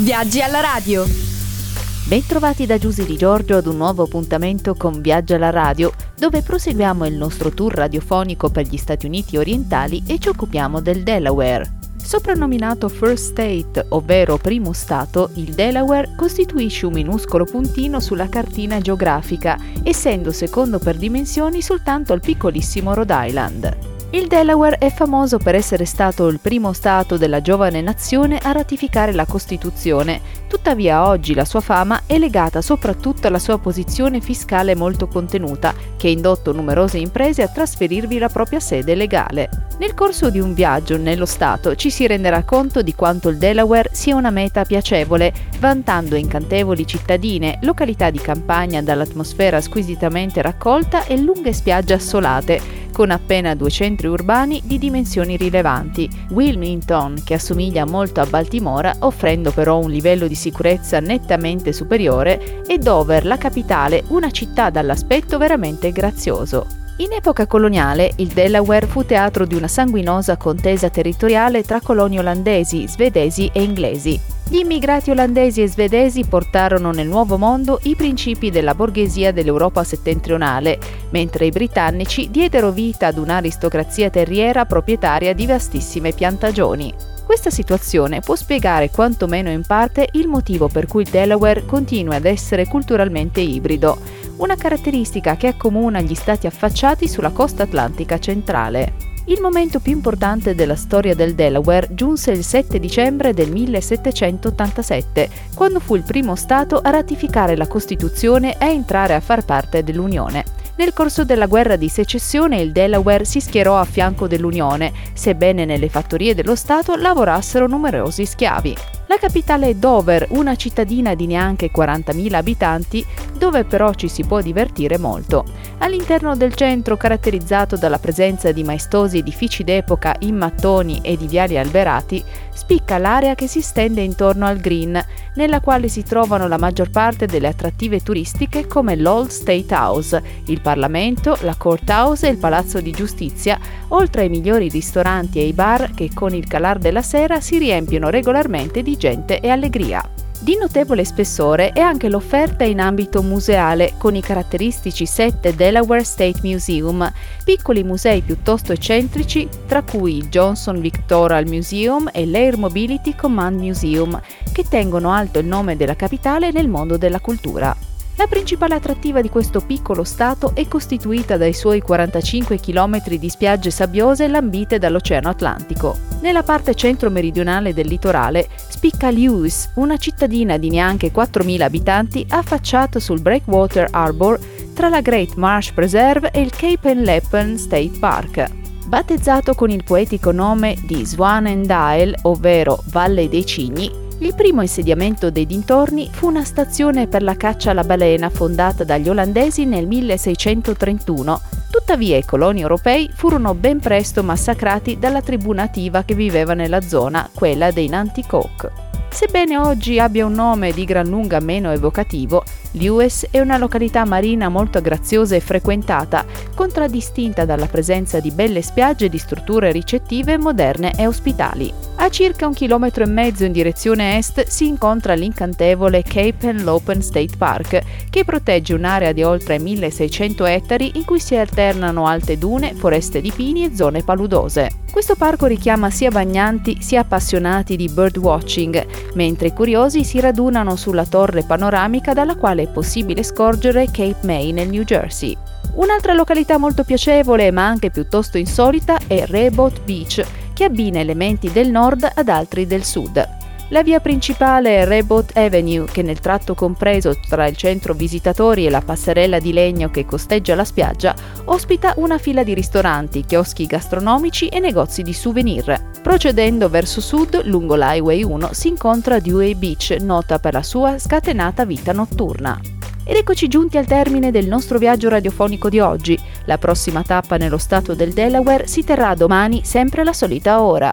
Viaggi alla radio. Bentrovati da Giusy Di Giorgio ad un nuovo appuntamento con Viaggio alla radio, dove proseguiamo il nostro tour radiofonico per gli Stati Uniti orientali e ci occupiamo del Delaware. Soprannominato First State, ovvero primo Stato, il Delaware costituisce un minuscolo puntino sulla cartina geografica, essendo secondo per dimensioni soltanto il piccolissimo Rhode Island. Il Delaware è famoso per essere stato il primo Stato della giovane nazione a ratificare la Costituzione, tuttavia oggi la sua fama è legata soprattutto alla sua posizione fiscale molto contenuta, che ha indotto numerose imprese a trasferirvi la propria sede legale. Nel corso di un viaggio nello Stato ci si renderà conto di quanto il Delaware sia una meta piacevole, vantando incantevoli cittadine, località di campagna dall'atmosfera squisitamente raccolta e lunghe spiagge assolate, con appena due centri urbani di dimensioni rilevanti, Wilmington, che assomiglia molto a Baltimora, offrendo però un livello di sicurezza nettamente superiore, e Dover, la capitale, una città dall'aspetto veramente grazioso. In epoca coloniale, il Delaware fu teatro di una sanguinosa contesa territoriale tra colonie olandesi, svedesi e inglesi. Gli immigrati olandesi e svedesi portarono nel Nuovo Mondo i principi della borghesia dell'Europa settentrionale, mentre i britannici diedero vita ad un'aristocrazia terriera proprietaria di vastissime piantagioni. Questa situazione può spiegare quantomeno in parte il motivo per cui il Delaware continua ad essere culturalmente ibrido, una caratteristica che accomuna gli stati affacciati sulla costa atlantica centrale. Il momento più importante della storia del Delaware giunse il 7 dicembre del 1787, quando fu il primo Stato a ratificare la Costituzione e a entrare a far parte dell'Unione. Nel corso della guerra di secessione il Delaware si schierò a fianco dell'Unione, sebbene nelle fattorie dello Stato lavorassero numerosi schiavi. La capitale è Dover, una cittadina di neanche 40.000 abitanti, dove però ci si può divertire molto. All'interno del centro, caratterizzato dalla presenza di maestosi edifici d'epoca in mattoni e di viali alberati, spicca l'area che si stende intorno al Green, nella quale si trovano la maggior parte delle attrattive turistiche come l'Old State House, il Parlamento, la Courthouse e il Palazzo di Giustizia, oltre ai migliori ristoranti e i bar che con il calar della sera si riempiono regolarmente di gente e allegria. Di notevole spessore è anche l'offerta in ambito museale, con i caratteristici sette Delaware State Museum, piccoli musei piuttosto eccentrici, tra cui il Johnson Victoral Museum e l'Air Mobility Command Museum, che tengono alto il nome della capitale nel mondo della cultura. La principale attrattiva di questo piccolo stato è costituita dai suoi 45 km di spiagge sabbiose lambite dall'Oceano Atlantico. Nella parte centro-meridionale del litorale spicca Lewis, una cittadina di neanche 4.000 abitanti affacciata sul Breakwater Harbor tra la Great Marsh Preserve e il Cape and Leppen State Park. Battezzato con il poetico nome di Swan and Isle, ovvero Valle dei Cigni, il primo insediamento dei dintorni fu una stazione per la caccia alla balena fondata dagli olandesi nel 1631. Tuttavia i coloni europei furono ben presto massacrati dalla tribù nativa che viveva nella zona, quella dei Nanticoke. Sebbene oggi abbia un nome di gran lunga meno evocativo, Lewis è una località marina molto graziosa e frequentata, contraddistinta dalla presenza di belle spiagge di strutture ricettive moderne e ospitali. A circa un chilometro e mezzo in direzione est si incontra l'incantevole Cape and Lopen State Park, che protegge un'area di oltre 1600 ettari in cui si alternano alte dune, foreste di pini e zone paludose. Questo parco richiama sia bagnanti sia appassionati di birdwatching, mentre i curiosi si radunano sulla torre panoramica dalla quale è possibile scorgere Cape May nel New Jersey. Un'altra località molto piacevole ma anche piuttosto insolita è Rebot Beach, che abbina elementi del nord ad altri del sud. La via principale è Rebot Avenue, che nel tratto compreso tra il centro visitatori e la passerella di legno che costeggia la spiaggia, ospita una fila di ristoranti, chioschi gastronomici e negozi di souvenir. Procedendo verso sud, lungo l'Highway 1, si incontra Dewey Beach, nota per la sua scatenata vita notturna. Ed eccoci giunti al termine del nostro viaggio radiofonico di oggi. La prossima tappa nello stato del Delaware si terrà domani sempre alla solita ora.